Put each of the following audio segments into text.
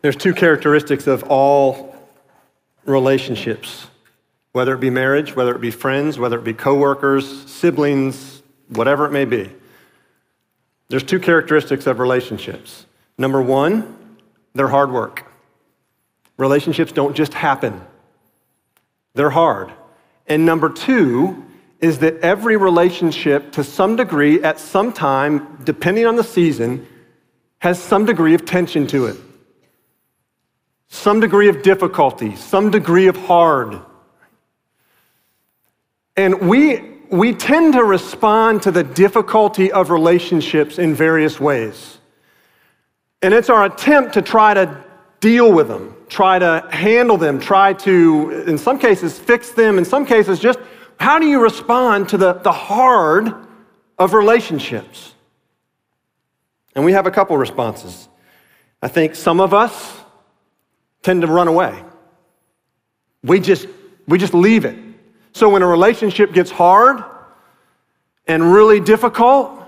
There's two characteristics of all relationships, whether it be marriage, whether it be friends, whether it be coworkers, siblings, whatever it may be. There's two characteristics of relationships. Number one, they're hard work. Relationships don't just happen, they're hard. And number two is that every relationship, to some degree, at some time, depending on the season, has some degree of tension to it, some degree of difficulty, some degree of hard. And we, we tend to respond to the difficulty of relationships in various ways. And it's our attempt to try to deal with them, try to handle them, try to, in some cases, fix them, in some cases, just how do you respond to the, the hard of relationships? And we have a couple responses. I think some of us tend to run away. We just, we just leave it. So when a relationship gets hard and really difficult,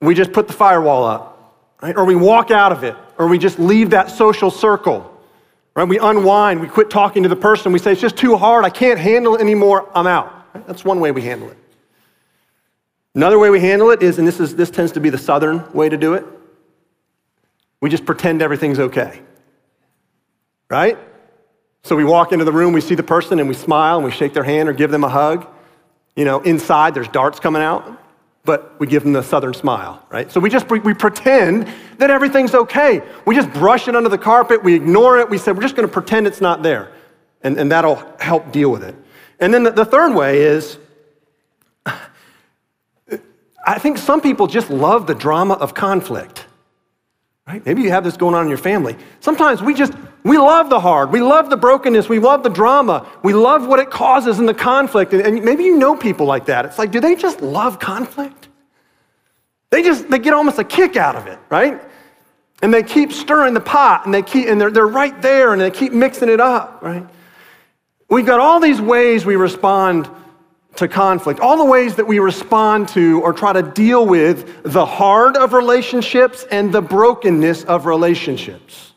we just put the firewall up, right? Or we walk out of it, or we just leave that social circle. Right? We unwind, we quit talking to the person, we say, it's just too hard, I can't handle it anymore, I'm out. That's one way we handle it. Another way we handle it is, and this, is, this tends to be the southern way to do it, we just pretend everything's okay. Right? So we walk into the room, we see the person, and we smile and we shake their hand or give them a hug. You know, inside there's darts coming out but we give them the southern smile, right? So we just we pretend that everything's okay. We just brush it under the carpet, we ignore it, we say we're just to pretend it's not there, and, and that'll help deal with it. And then the, the third way is I think some people just love the drama of conflict. Right? Maybe you have this going on in your family. Sometimes we just we love the hard, we love the brokenness, we love the drama, we love what it causes in the conflict. And, maybe you know people like that. It's like, do they just love conflict? They just they get almost a kick out of it, right? And they keep stirring the pot and they keep and they're, they're right there and they keep mixing it up, right? We've got all these ways we respond to conflict, all the ways that we respond to or try to deal with the hard of relationships and the brokenness of relationships.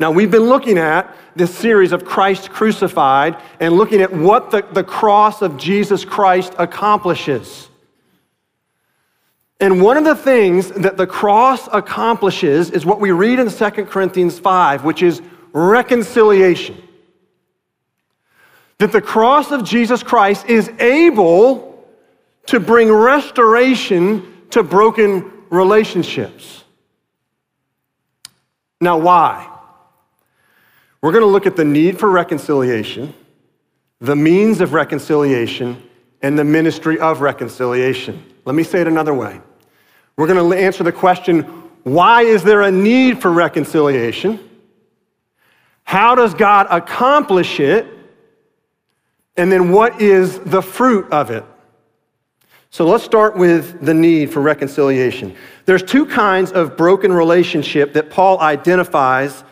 Now, we've been looking at this series of Christ crucified and looking at what the, the cross of Jesus Christ accomplishes. And one of the things that the cross accomplishes is what we read in 2 Corinthians 5, which is reconciliation. That the cross of Jesus Christ is able to bring restoration to broken relationships. Now, why? We're going to look at the need for reconciliation, the means of reconciliation, and the ministry of reconciliation. Let me say it another way. We're going to answer the question why is there a need for reconciliation? How does God accomplish it? And then what is the fruit of it? So let's start with the need for reconciliation. There's two kinds of broken relationship that Paul identifies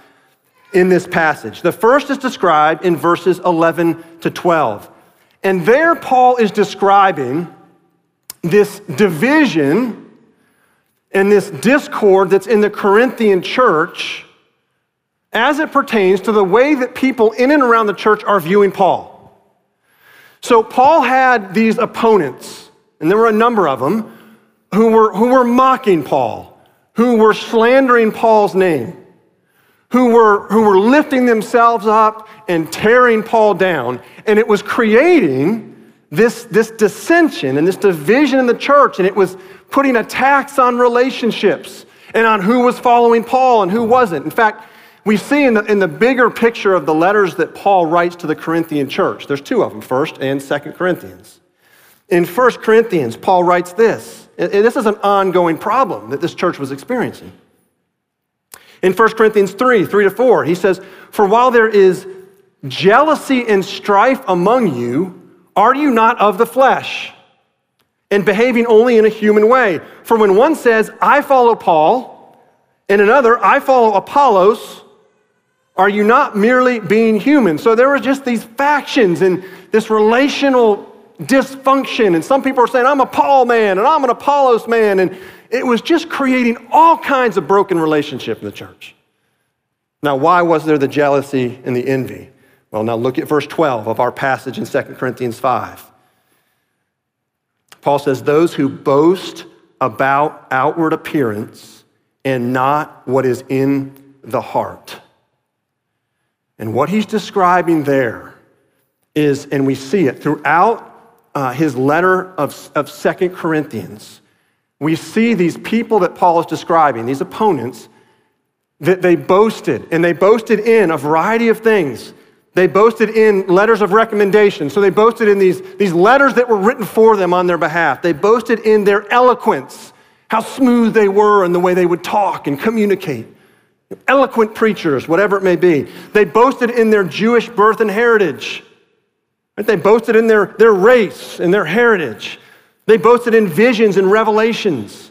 in this passage. The first is described in verses 11 to 12. And there, Paul is describing this division and this discord that's in the Corinthian church as it pertains to the way that people in and around the church are viewing Paul. So, Paul had these opponents, and there were a number of them, who were, who were mocking Paul, who were slandering Paul's name, who were, who were lifting themselves up and tearing Paul down. And it was creating this, this dissension and this division in the church, and it was putting attacks on relationships and on who was following Paul and who wasn't. In fact, we see in the, in the bigger picture of the letters that Paul writes to the Corinthian church, there's two of them, 1st and 2nd Corinthians. In 1 Corinthians, Paul writes this. This is an ongoing problem that this church was experiencing. In 1 Corinthians 3, 3 to 4, he says, For while there is jealousy and strife among you, are you not of the flesh? and behaving only in a human way. For when one says, I follow Paul, and another, I follow Apollos, are you not merely being human? So there were just these factions and this relational dysfunction. And some people are saying, I'm a Paul man and I'm an Apollos man. And, It was just creating all kinds of broken relationship in the church. Now, why was there the jealousy and the envy? Well, now look at verse 12 of our passage in 2 Corinthians 5. Paul says, Those who boast about outward appearance and not what is in the heart. And what he's describing there is, and we see it throughout uh, his letter of, of Second Corinthians, we see these people that Paul is describing, these opponents, that they boasted, and they boasted in a variety of things. They boasted in letters of recommendation. So they boasted in these, these letters that were written for them on their behalf. They boasted in their eloquence, how smooth they were and the way they would talk and communicate. Eloquent preachers, whatever it may be. They boasted in their Jewish birth and heritage. They boasted in their, their race and their heritage. They boasted in visions and revelations.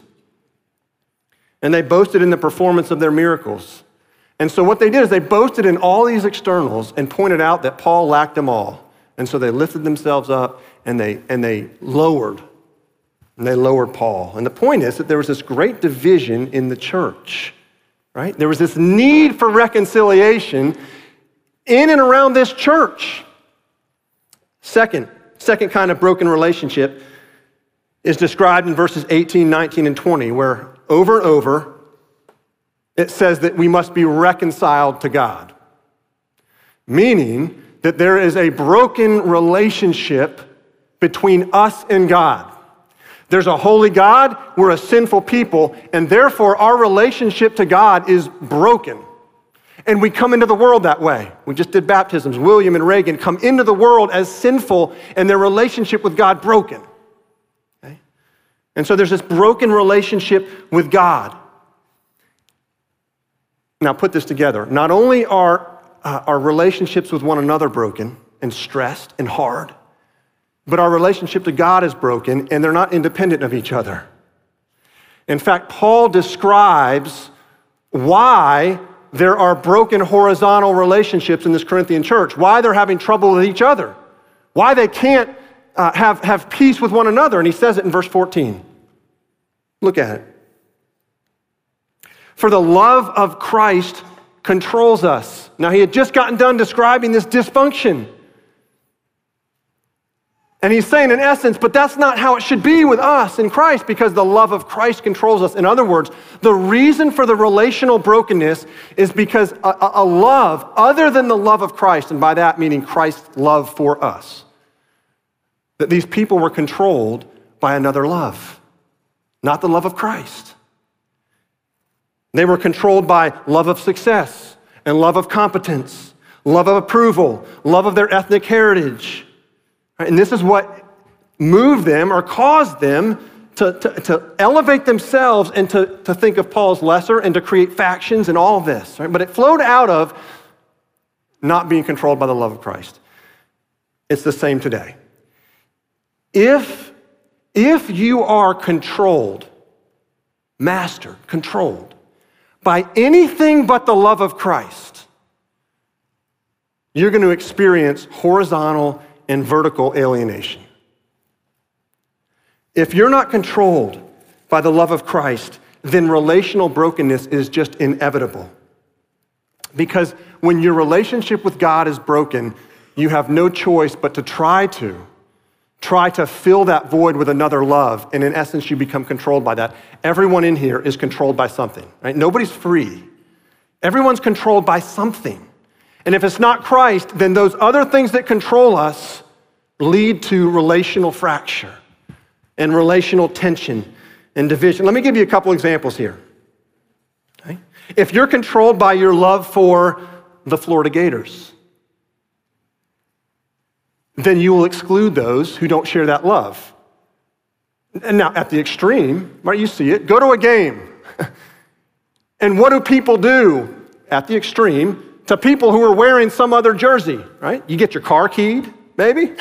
And they boasted in the performance of their miracles. And so what they did is they boasted in all these externals and pointed out that Paul lacked them all. And so they lifted themselves up and they, and they lowered. And they lowered Paul. And the point is that there was this great division in the church, right? There was this need for reconciliation in and around this church. Second, second kind of broken relationship is described in verses 18, 19, and 20, where over and over it says that we must be reconciled to God, meaning that there is a broken relationship between us and God. There's a holy God, we're a sinful people, and therefore our relationship to God is broken. And we come into the world that way. We just did baptisms. William and Reagan come into the world as sinful and their relationship with God broken. Okay? And so there's this broken relationship with God. Now, put this together. Not only are uh, our relationships with one another broken and stressed and hard, but our relationship to God is broken and they're not independent of each other. In fact, Paul describes why there are broken horizontal relationships in this Corinthian church, why they're having trouble with each other, why they can't uh, have, have peace with one another. And he says it in verse 14. Look at it. For the love of Christ controls us. Now, he had just gotten done describing this dysfunction. And he's saying, in essence, but that's not how it should be with us in Christ because the love of Christ controls us. In other words, the reason for the relational brokenness is because a, a, love other than the love of Christ, and by that meaning Christ's love for us, that these people were controlled by another love, not the love of Christ. They were controlled by love of success and love of competence, love of approval, love of their ethnic heritage. And this is what moved them or caused them to, to, to, elevate themselves and to, to think of Paul's lesser and to create factions and all this. Right? But it flowed out of not being controlled by the love of Christ. It's the same today. If, if you are controlled, mastered, controlled by anything but the love of Christ, you're going to experience horizontal and vertical alienation. If you're not controlled by the love of Christ, then relational brokenness is just inevitable. Because when your relationship with God is broken, you have no choice but to try to try to fill that void with another love and in essence you become controlled by that everyone in here is controlled by something right nobody's free everyone's controlled by something and if it's not Christ, then those other things that control us lead to relational fracture and relational tension and division. Let me give you a couple examples here. Okay? If you're controlled by your love for the Florida Gators, then you will exclude those who don't share that love. And now, at the extreme, right, you see it, go to a game. and what do people do at the extreme? To people who are wearing some other jersey, right? You get your car keyed, maybe.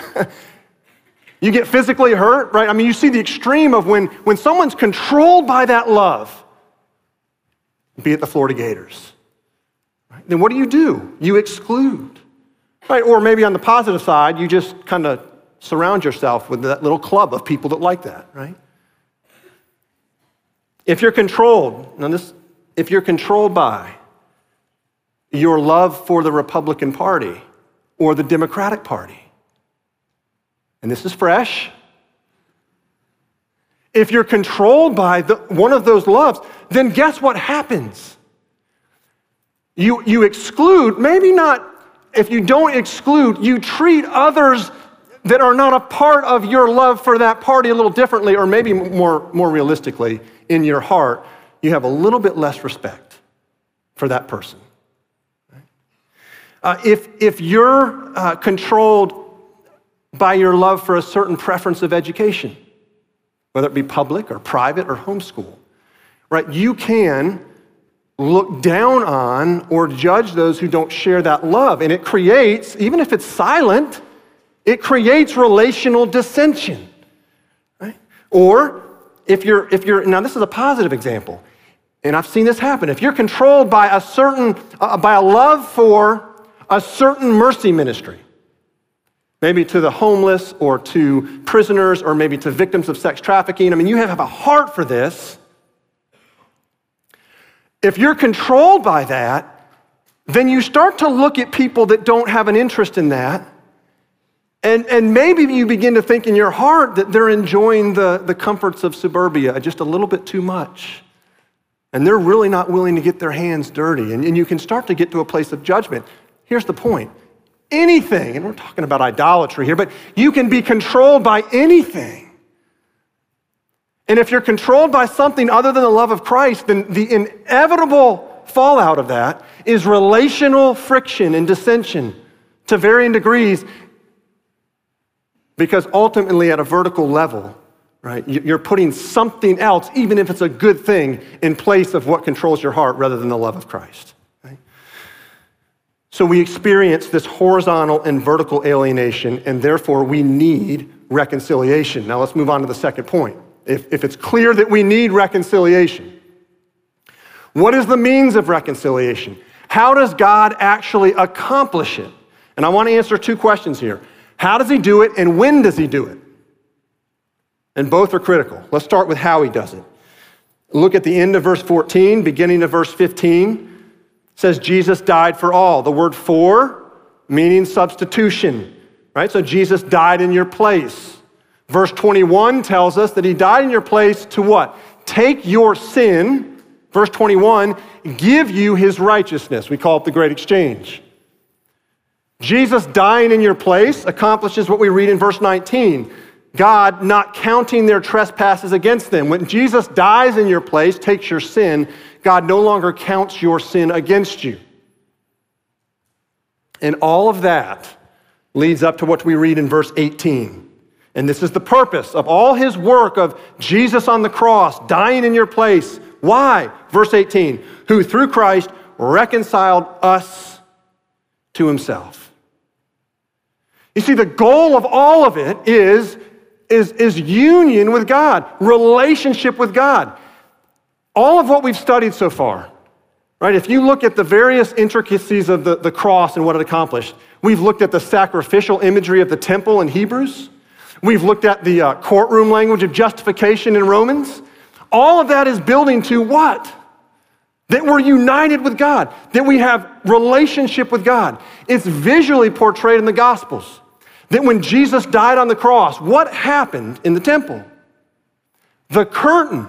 you get physically hurt, right? I mean, you see the extreme of when, when someone's controlled by that love, be it the Florida Gators. Right? Then what do you do? You exclude. Right? Or maybe on the positive side, you just kind of surround yourself with that little club of people that like that, right? If you're controlled, now this, if you're controlled by your love for the Republican Party or the Democratic Party, and this is fresh, if you're controlled by the, one of those loves, then guess what happens? You, you exclude, maybe not, if you don't exclude, you treat others that are not a part of your love for that party a little differently, or maybe more, more realistically, in your heart, you have a little bit less respect for that person. Uh, if, if you're uh, controlled by your love for a certain preference of education, whether it be public or private or homeschool, right? You can look down on or judge those who don't share that love. And it creates, even if it's silent, it creates relational dissension. Right? Or if you're, if you're, now this is a positive example, and I've seen this happen. If you're controlled by a certain, uh, by a love for a certain mercy ministry, maybe to the homeless or to prisoners or maybe to victims of sex trafficking, I mean, you have a heart for this. If you're controlled by that, then you start to look at people that don't have an interest in that and, and maybe you begin to think in your heart that they're enjoying the, the comforts of suburbia just a little bit too much. And they're really not willing to get their hands dirty. And, and you can start to get to a place of judgment. Here's the point anything, and we're talking about idolatry here, but you can be controlled by anything. And if you're controlled by something other than the love of Christ, then the inevitable fallout of that is relational friction and dissension to varying degrees because ultimately, at a vertical level, right, you're putting something else, even if it's a good thing, in place of what controls your heart rather than the love of Christ. So we experience this horizontal and vertical alienation, and therefore we need reconciliation. Now let's move on to the second point. If, if it's clear that we need reconciliation, what is the means of reconciliation? How does God actually accomplish it? And I want to answer two questions here. How does he do it and when does he do it? And both are critical. Let's start with how he does it. Look at the end of verse 14, beginning of verse 15. Says Jesus died for all. The word for meaning substitution, right? So Jesus died in your place. Verse 21 tells us that he died in your place to what? Take your sin, verse 21, give you his righteousness. We call it the great exchange. Jesus dying in your place accomplishes what we read in verse 19 God not counting their trespasses against them. When Jesus dies in your place, takes your sin, God no longer counts your sin against you. And all of that leads up to what we read in verse 18. And this is the purpose of all his work of Jesus on the cross, dying in your place. Why? Verse 18, who through Christ reconciled us to himself. You see, the goal of all of it is, is, is union with God, relationship with God. All of what we've studied so far, right? If you look at the various intricacies of the, the cross and what it accomplished, we've looked at the sacrificial imagery of the temple in Hebrews, we've looked at the uh, courtroom language of justification in Romans. All of that is building to what? That we're united with God, that we have relationship with God. It's visually portrayed in the Gospels that when Jesus died on the cross, what happened in the temple? The curtain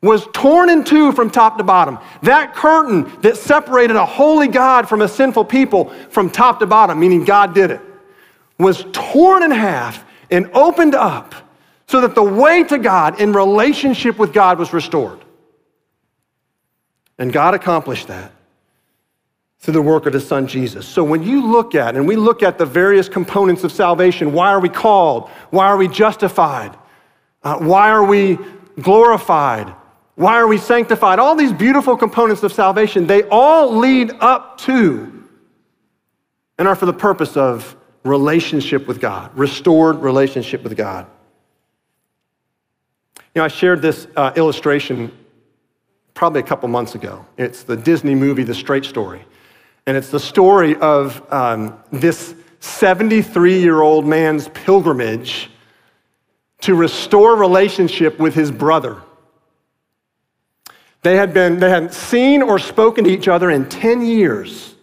was torn in two from top to bottom. That curtain that separated a holy God from a sinful people from top to bottom, meaning God did it, was torn in half and opened up so that the way to God in relationship with God was restored. And God accomplished that through the work of his son Jesus. So when you look at, and we look at the various components of salvation, why are we called? Why are we justified? Uh, why are we glorified? Why are we sanctified? All these beautiful components of salvation, they all lead up to and are for the purpose of relationship with God, restored relationship with God. You know, I shared this uh, illustration probably a couple months ago. It's the Disney movie, The Straight Story. And it's the story of um, this 73 year old man's pilgrimage to restore relationship with his brother. They had been, they hadn't seen or spoken to each other in 10 years.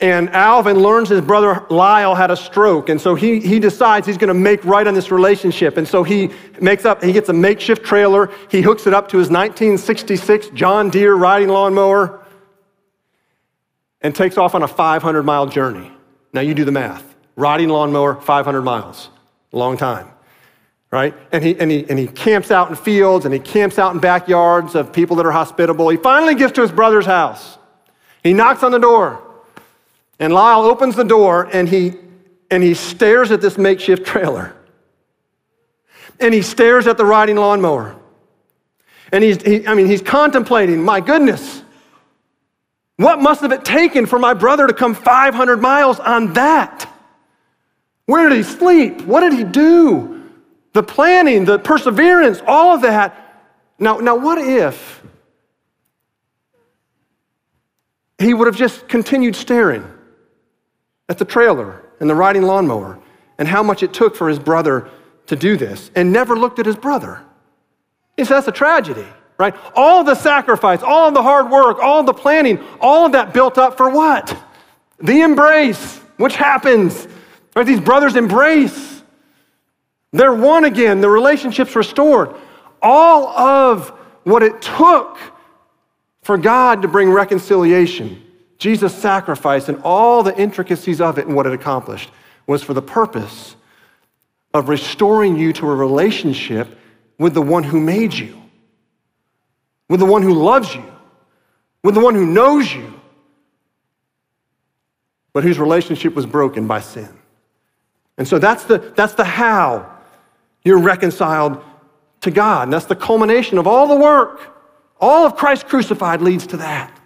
And Alvin learns his brother Lyle had a stroke, and so he, he decides he's gonna make right on this relationship. And so he makes up, he gets a makeshift trailer, he hooks it up to his 1966 John Deere riding lawnmower, and takes off on a 500 mile journey. Now you do the math. Riding lawnmower, 500 miles, long time right? And he, and, he, and he camps out in fields and he camps out in backyards of people that are hospitable. He finally gets to his brother's house. He knocks on the door. And Lyle opens the door and he, and he stares at this makeshift trailer. And he stares at the riding lawnmower. And he's, he, I mean, he's contemplating, my goodness, what must have it taken for my brother to come 500 miles on that? Where did he sleep? What did he do? The planning, the perseverance, all of that. Now, now what if he would have just continued staring at the trailer and the riding lawnmower and how much it took for his brother to do this and never looked at his brother? He says that's a tragedy, right? All the sacrifice, all the hard work, all the planning, all of that built up for what? The embrace, which happens. Right? These brothers embrace. They're one again, the relationship's restored. All of what it took for God to bring reconciliation, Jesus' sacrifice, and all the intricacies of it and what it accomplished was for the purpose of restoring you to a relationship with the one who made you, with the one who loves you, with the one who knows you, but whose relationship was broken by sin. And so that's the, that's the how you're reconciled to God. And that's the culmination of all the work. All of Christ crucified leads to that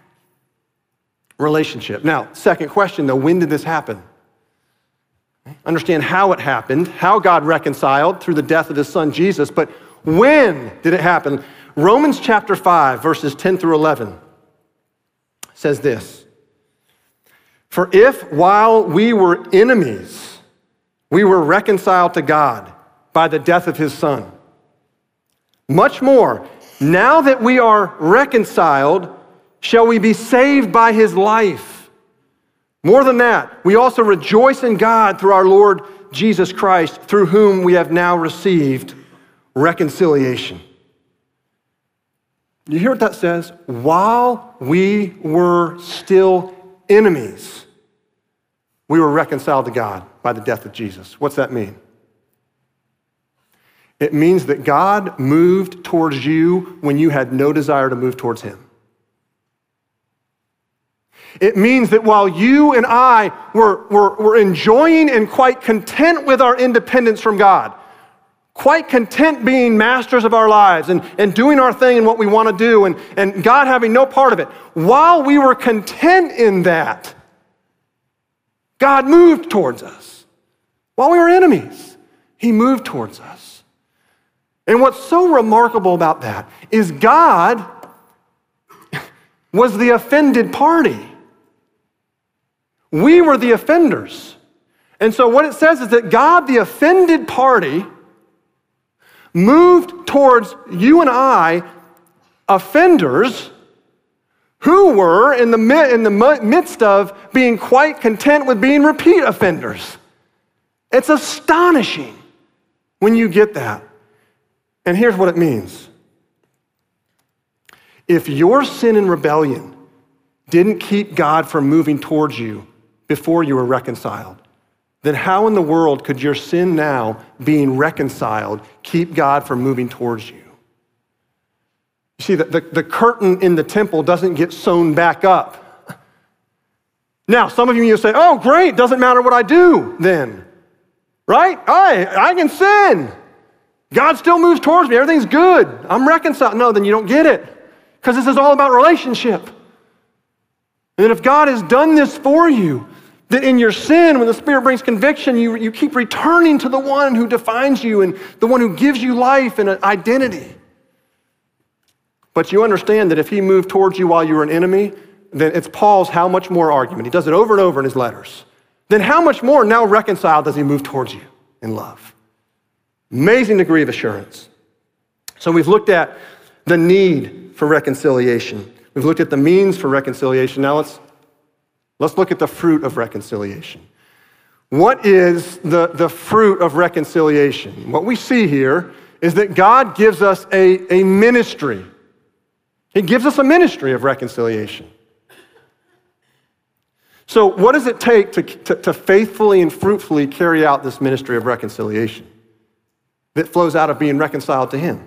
relationship. Now, second question though, when did this happen? Understand how it happened, how God reconciled through the death of his son Jesus, but when did it happen? Romans chapter 5, verses 10 through 11 says this For if while we were enemies, we were reconciled to God by the death of his son. Much more, now that we are reconciled, shall we be saved by his life. More than that, we also rejoice in God through our Lord Jesus Christ, through whom we have now received reconciliation. You hear what that says? While we were still enemies, we were reconciled to God by the death of Jesus. What's that mean? It means that God moved towards you when you had no desire to move towards Him. It means that while you and I were, were, were enjoying and quite content with our independence from God, quite content being masters of our lives and, and doing our thing and what we want to do, and, and God having no part of it, while we were content in that, God moved towards us. While we were enemies, He moved towards us. And what's so remarkable about that is God was the offended party. We were the offenders. And so what it says is that God, the offended party, moved towards you and I, offenders, who were in the, in the midst of being quite content with being repeat offenders. It's astonishing when you get that. And here's what it means if your sin and rebellion didn't keep God from moving towards you before you were reconciled, then how in the world could your sin now, being reconciled, keep God from moving towards you? You see, the, the, the curtain in the temple doesn't get sewn back up. Now, some of you will say, oh, great, doesn't matter what I do then. Right? I, I can sin. God still moves towards me. Everything's good. I'm reconciled. No, then you don't get it. Because this is all about relationship. And if God has done this for you, that in your sin, when the Spirit brings conviction, you, you keep returning to the one who defines you and the one who gives you life and an identity. But you understand that if he moved towards you while you were an enemy, then it's Paul's how much more argument. He does it over and over in his letters. Then how much more now reconciled does he move towards you in love? Amazing degree of assurance. So we've looked at the need for reconciliation. We've looked at the means for reconciliation. Now let's, let's look at the fruit of reconciliation. What is the, the fruit of reconciliation? What we see here is that God gives us a, a ministry. He gives us a ministry of reconciliation. So, what does it take to, to, to, faithfully and fruitfully carry out this ministry of reconciliation that flows out of being reconciled to Him?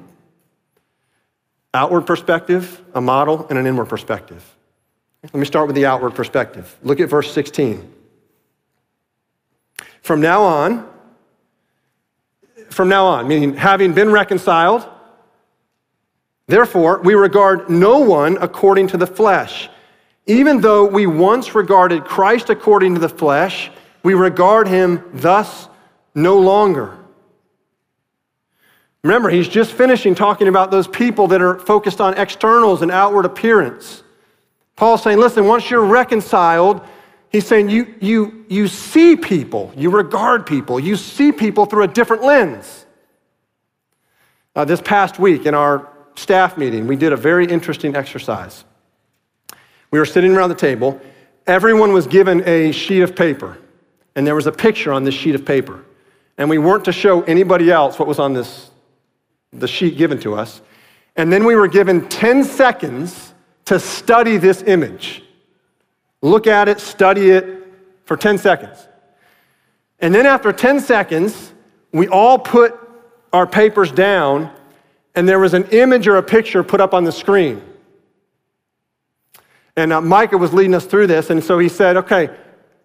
Outward perspective, a model, and an inward perspective. Let me start with the outward perspective. Look at verse 16. From now on, from now on, meaning having been reconciled, therefore, we regard no one according to the flesh. Even though we once regarded Christ according to the flesh, we regard him thus no longer. Remember, he's just finishing talking about those people that are focused on externals and outward appearance. Paul's saying, listen, once you're reconciled, he's saying you, you, you see people, you regard people, you see people through a different lens. Uh, this past week in our staff meeting, we did a very interesting exercise. We were sitting around the table. Everyone was given a sheet of paper, and there was a picture on this sheet of paper. And we weren't to show anybody else what was on this, the sheet given to us. And then we were given 10 seconds to study this image. Look at it, study it for 10 seconds. And then after 10 seconds, we all put our papers down, and there was an image or a picture put up on the screen. And uh, Micah was leading us through this, and so he said, okay,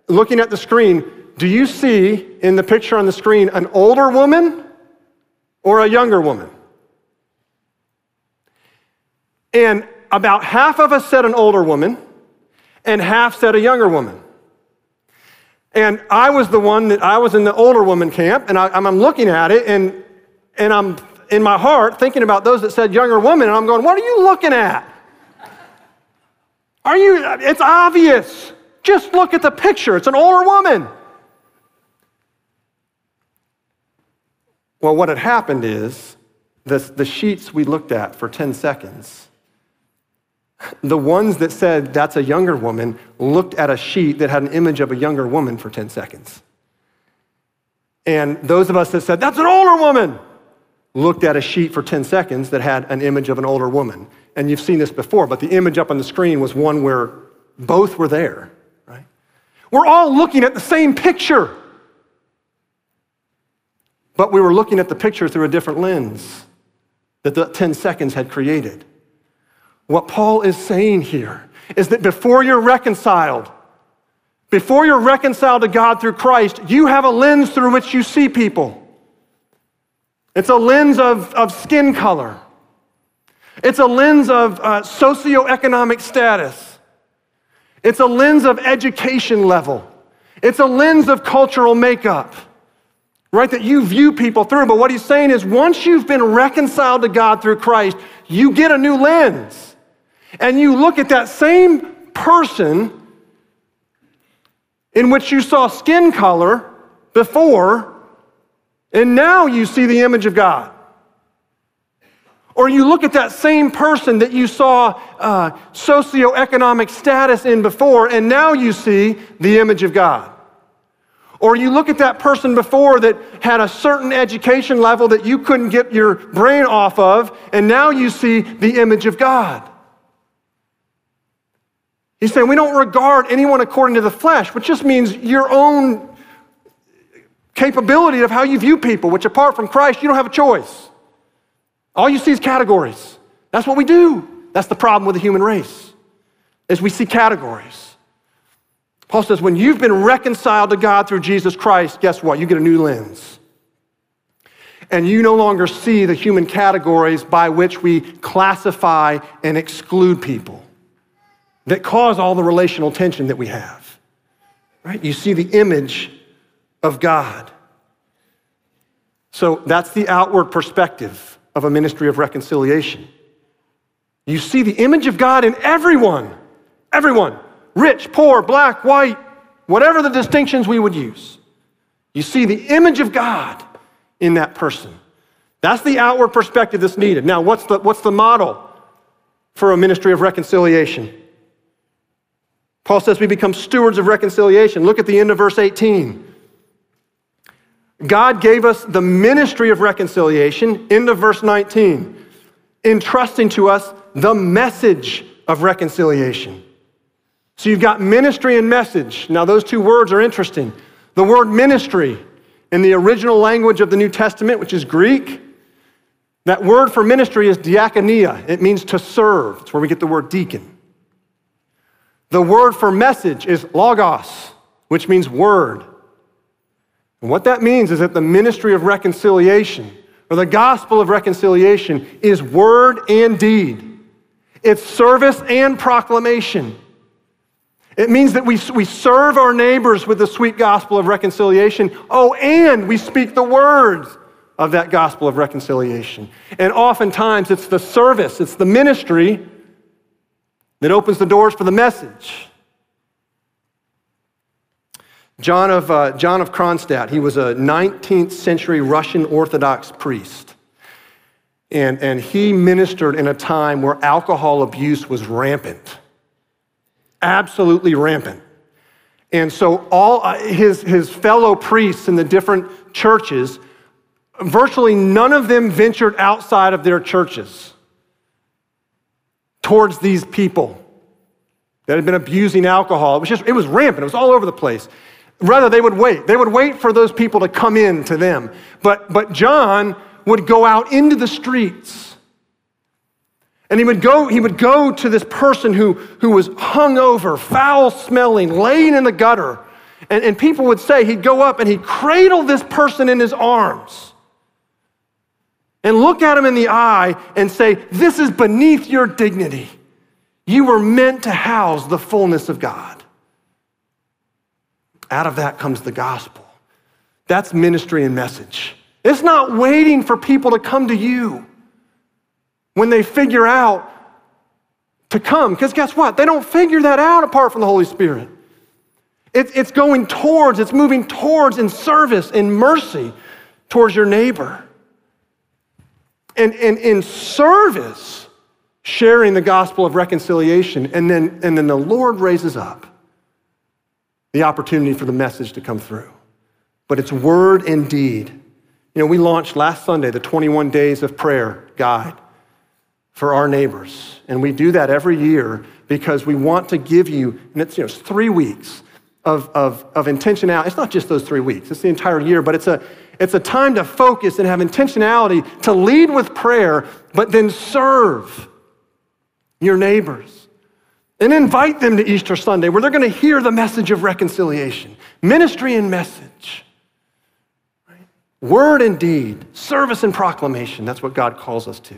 looking at the screen, do you see in the picture on the screen an older woman or a younger woman? And about half of us said an older woman, and half said a younger woman. And I was the one that I was in the older woman camp, and I, am looking at it, and, and I'm in my heart thinking about those that said younger woman, and I'm going, what are you looking at? Are you, it's obvious. Just look at the picture. It's an older woman. Well, what had happened is the, the sheets we looked at for 10 seconds, the ones that said that's a younger woman looked at a sheet that had an image of a younger woman for 10 seconds. And those of us that said that's an older woman looked at a sheet for 10 seconds that had an image of an older woman and you've seen this before, but the image up on the screen was one where both were there, right? We're all looking at the same picture, but we were looking at the picture through a different lens that the 10 seconds had created. What Paul is saying here is that before you're reconciled, before you're reconciled to God through Christ, you have a lens through which you see people. It's a lens of, of skin color. It's a lens of uh, socioeconomic status. It's a lens of education level. It's a lens of cultural makeup, right? That you view people through. But what he's saying is once you've been reconciled to God through Christ, you get a new lens. And you look at that same person in which you saw skin color before, and now you see the image of God. Or you look at that same person that you saw uh, socioeconomic status in before, and now you see the image of God. Or you look at that person before that had a certain education level that you couldn't get your brain off of, and now you see the image of God. He's saying we don't regard anyone according to the flesh, which just means your own capability of how you view people, which apart from Christ, you don't have a choice. All you see is categories. That's what we do. That's the problem with the human race, is we see categories. Paul says, when you've been reconciled to God through Jesus Christ, guess what? You get a new lens. And you no longer see the human categories by which we classify and exclude people that cause all the relational tension that we have. Right? You see the image of God. So that's the outward perspective of a ministry of reconciliation. You see the image of God in everyone, everyone, rich, poor, black, white, whatever the distinctions we would use. You see the image of God in that person. That's the outward perspective that's needed. Now, what's the, what's the model? for a ministry of reconciliation. Paul says we become stewards of reconciliation. Look at the end of verse 18. God gave us the ministry of reconciliation, end of verse 19, entrusting to us the message of reconciliation. So you've got ministry and message. Now, those two words are interesting. The word ministry in the original language of the New Testament, which is Greek, that word for ministry is diakonia. It means to serve. It's where we get the word deacon. The word for message is logos, which means word. And what that means is that the ministry of reconciliation, or the gospel of reconciliation, is word and deed. It's service and proclamation. It means that we, we serve our neighbors with the sweet gospel of reconciliation. Oh, and we speak the words of that gospel of reconciliation. And oftentimes it's the service, it's the ministry that opens the doors for the message. John of, uh, John of Kronstadt, he was a 19th century Russian Orthodox priest. And, and he ministered in a time where alcohol abuse was rampant, absolutely rampant. And so, all uh, his, his fellow priests in the different churches, virtually none of them ventured outside of their churches towards these people that had been abusing alcohol. It was just, it was rampant, it was all over the place. Rather, they would wait. They would wait for those people to come in to them. But, but John would go out into the streets. And he would go, he would go to this person who, who was hungover, foul smelling, laying in the gutter. And, and people would say, he'd go up and he'd cradle this person in his arms and look at him in the eye and say, This is beneath your dignity. You were meant to house the fullness of God. Out of that comes the gospel. That's ministry and message. It's not waiting for people to come to you when they figure out to come. Because guess what? They don't figure that out apart from the Holy Spirit. it's going towards, it's moving towards in service, in mercy towards your neighbor. And, and in service, sharing the gospel of reconciliation, and then, and then the Lord raises up the opportunity for the message to come through. But it's word and deed. You know, we launched last Sunday the 21 Days of Prayer guide for our neighbors. And we do that every year because we want to give you, and it's, you know, it's three weeks of, of, of intentionality. It's not just those three weeks, it's the entire year, but it's a, it's a time to focus and have intentionality to lead with prayer, but then serve your neighbors. And invite them to Easter Sunday where they're going to hear the message of reconciliation, ministry and message, right? word and deed, service and proclamation. That's what God calls us to.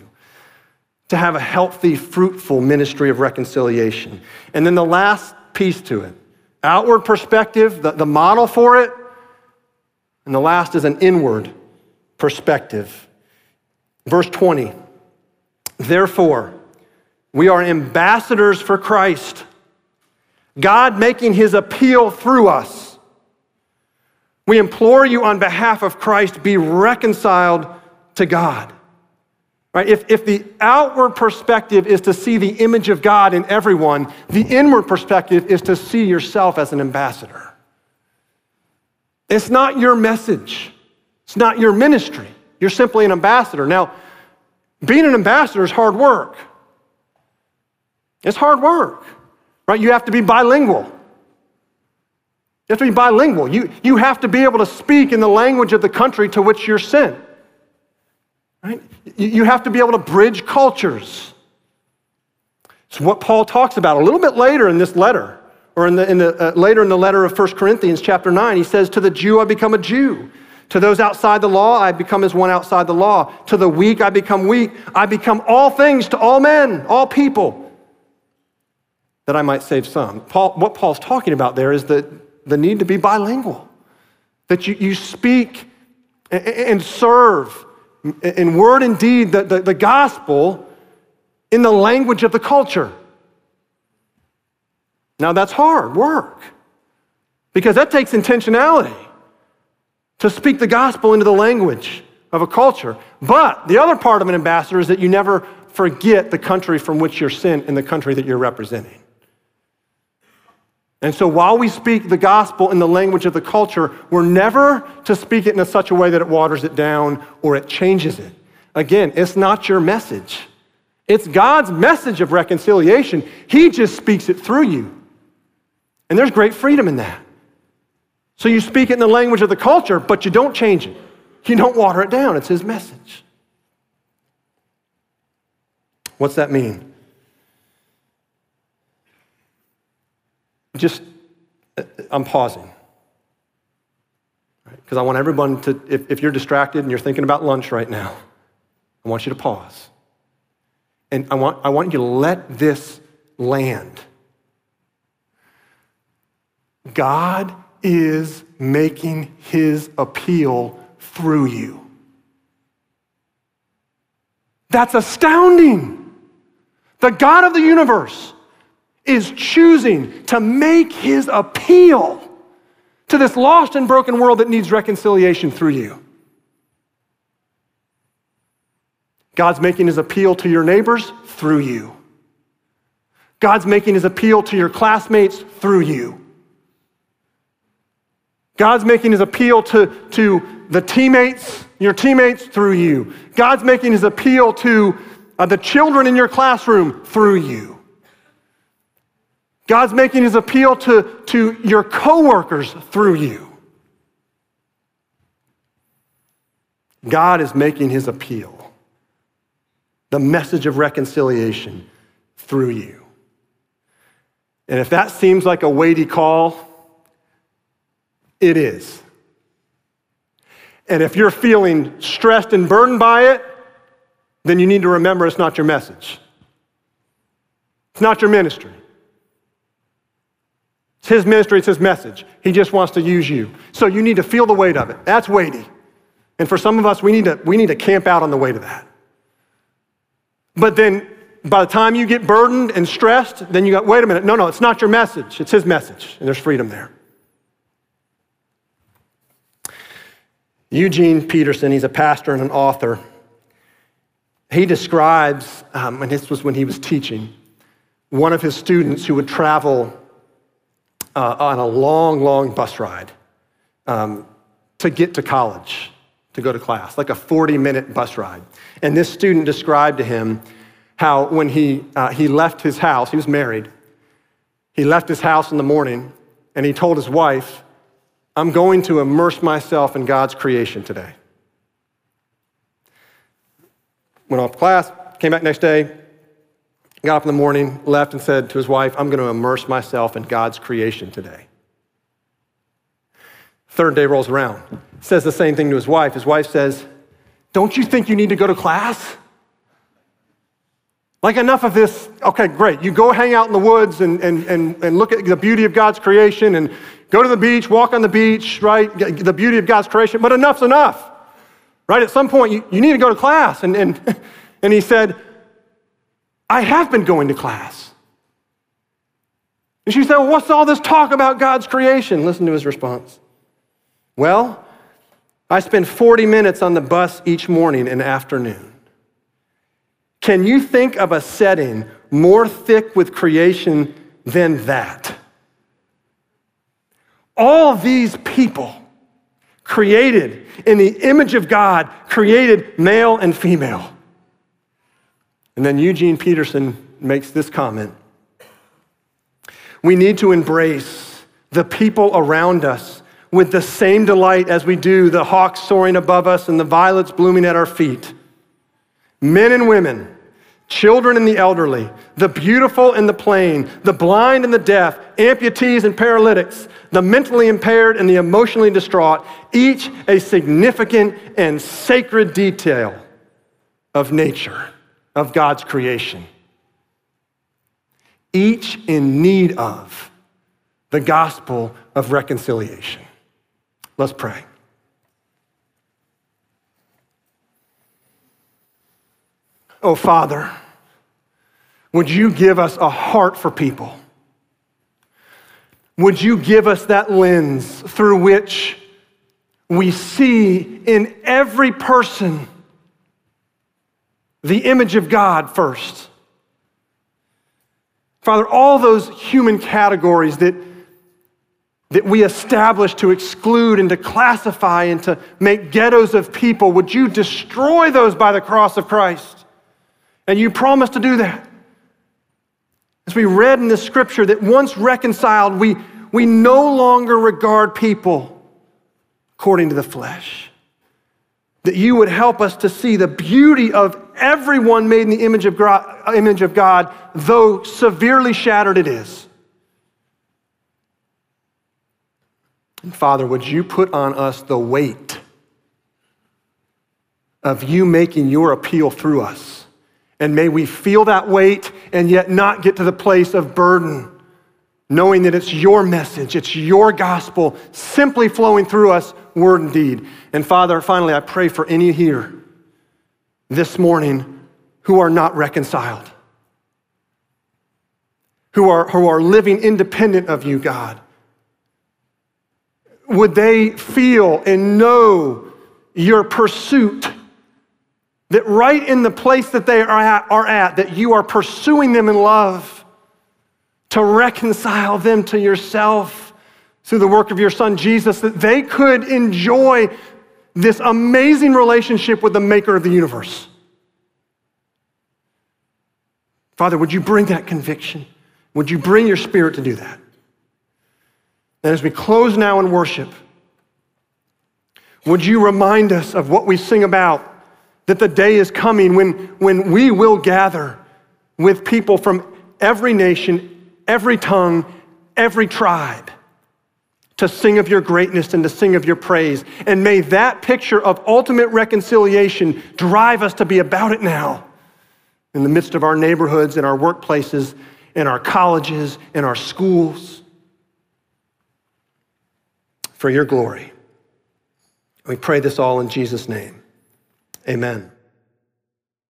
To have a healthy, fruitful ministry of reconciliation. And then the last piece to it outward perspective, the, the model for it and the last is an inward perspective. Verse 20 Therefore, we are ambassadors for Christ, God making his appeal through us. We implore you on behalf of Christ, be reconciled to God. Right? If, if the outward perspective is to see the image of God in everyone, the inward perspective is to see yourself as an ambassador. It's not your message, it's not your ministry. You're simply an ambassador. Now, being an ambassador is hard work. It's hard work, right? You have to be bilingual. You have to be bilingual. You, you have to be able to speak in the language of the country to which you're sent. Right? You have to be able to bridge cultures. It's what Paul talks about a little bit later in this letter or in the, in the, uh, later in the letter of 1 Corinthians, chapter 9, he says, To the Jew, I become a Jew. To those outside the law, I become as one outside the law. To the weak, I become weak. I become all things to all men, all people, that I might save some. Paul, what Paul's talking about there is the, the need to be bilingual, that you, you speak and serve in word and deed the, the, the gospel in the language of the culture. Now, that's hard work because that takes intentionality to speak the gospel into the language of a culture. But the other part of an ambassador is that you never forget the country from which you're sent and the country that you're representing. And so while we speak the gospel in the language of the culture, we're never to speak it in such a way that it waters it down or it changes it. Again, it's not your message. It's God's message of reconciliation. He just speaks it through you. And there's great freedom in that. So you speak it in the language of the culture, but you don't change it. You don't water it down. It's his message. What's that mean? just, uh, I'm pausing. Because right? I want everyone to, if, if you're distracted and you're thinking about lunch right now, I want you to pause. And I want, I want you to let this land. God is making his appeal through you. That's astounding. The God of the universe is choosing to make his appeal to this lost and broken world that needs reconciliation through you. God's making his appeal to your neighbors through you. God's making his appeal to your classmates through you. God's making his appeal to, to the teammates, your teammates through you. God's making his appeal to uh, the children in your classroom through you. God's making his appeal to, to your coworkers through you. God is making his appeal, the message of reconciliation through you. And if that seems like a weighty call, it is. And if you're feeling stressed and burdened by it, then you need to remember it's not your message. It's not your ministry. It's his ministry, it's his message. He just wants to use you. So you need to feel the weight of it. That's weighty. And for some of us, we need to, we need to camp out on the weight of that. But then by the time you get burdened and stressed, then you go, wait a minute, no, no, it's not your message, it's his message. And there's freedom there. Eugene Peterson, he's a pastor and an author. He describes, um, and this was when he was teaching, one of his students who would travel uh, on a long, long bus ride um, to get to college, to go to class, like a 40 minute bus ride. And this student described to him how when he, uh, he left his house, he was married, he left his house in the morning and he told his wife, I'm going to immerse myself in God's creation today. Went off class, came back next day, got up in the morning, left, and said to his wife, I'm going to immerse myself in God's creation today. Third day rolls around, says the same thing to his wife. His wife says, Don't you think you need to go to class? Like, enough of this. Okay, great. You go hang out in the woods and, and, and, and look at the beauty of God's creation and go to the beach, walk on the beach, right? The beauty of God's creation, but enough's enough, right? At some point, you, you need to go to class. And, and, and he said, I have been going to class. And she said, well, What's all this talk about God's creation? Listen to his response. Well, I spend 40 minutes on the bus each morning and afternoon. Can you think of a setting more thick with creation than that? All these people created in the image of God, created male and female. And then Eugene Peterson makes this comment We need to embrace the people around us with the same delight as we do the hawks soaring above us and the violets blooming at our feet. Men and women, children and the elderly, the beautiful and the plain, the blind and the deaf, amputees and paralytics, the mentally impaired and the emotionally distraught, each a significant and sacred detail of nature of God's creation, each in need of the gospel of reconciliation. Let's pray. Oh, Father, would you give us a heart for people? Would you give us that lens through which we see in every person the image of God first. Father, all those human categories that, that we establish to exclude and to classify and to make ghettos of people, would you destroy those by the cross of Christ? And you promise to do that. As we read in the scripture, that once reconciled, we, we no longer regard people according to the flesh. That you would help us to see the beauty of everyone made in the image of, God, uh, image of God, though severely shattered it is. And Father, would you put on us the weight of you making your appeal through us? And may we feel that weight and yet not get to the place of burden knowing that it's your message, it's your gospel simply flowing through us, word and deed. And Father, finally, I pray for any here this morning who are not reconciled, who are, who are living independent of you, God. Would they feel and know your pursuit? That right in the place that they are at, are at, that you are pursuing them in love to reconcile them to yourself through the work of your son Jesus, that they could enjoy this amazing relationship with the maker of the universe. Father, would you bring that conviction? Would you bring your spirit to do that? And as we close now in worship, would you remind us of what we sing about? That the day is coming when, when we will gather with people from every nation, every tongue, every tribe to sing of your greatness and to sing of your praise. And may that picture of ultimate reconciliation drive us to be about it now in the midst of our neighborhoods, in our workplaces, in our colleges, in our schools. For your glory. We pray this all in Jesus' name. Amen.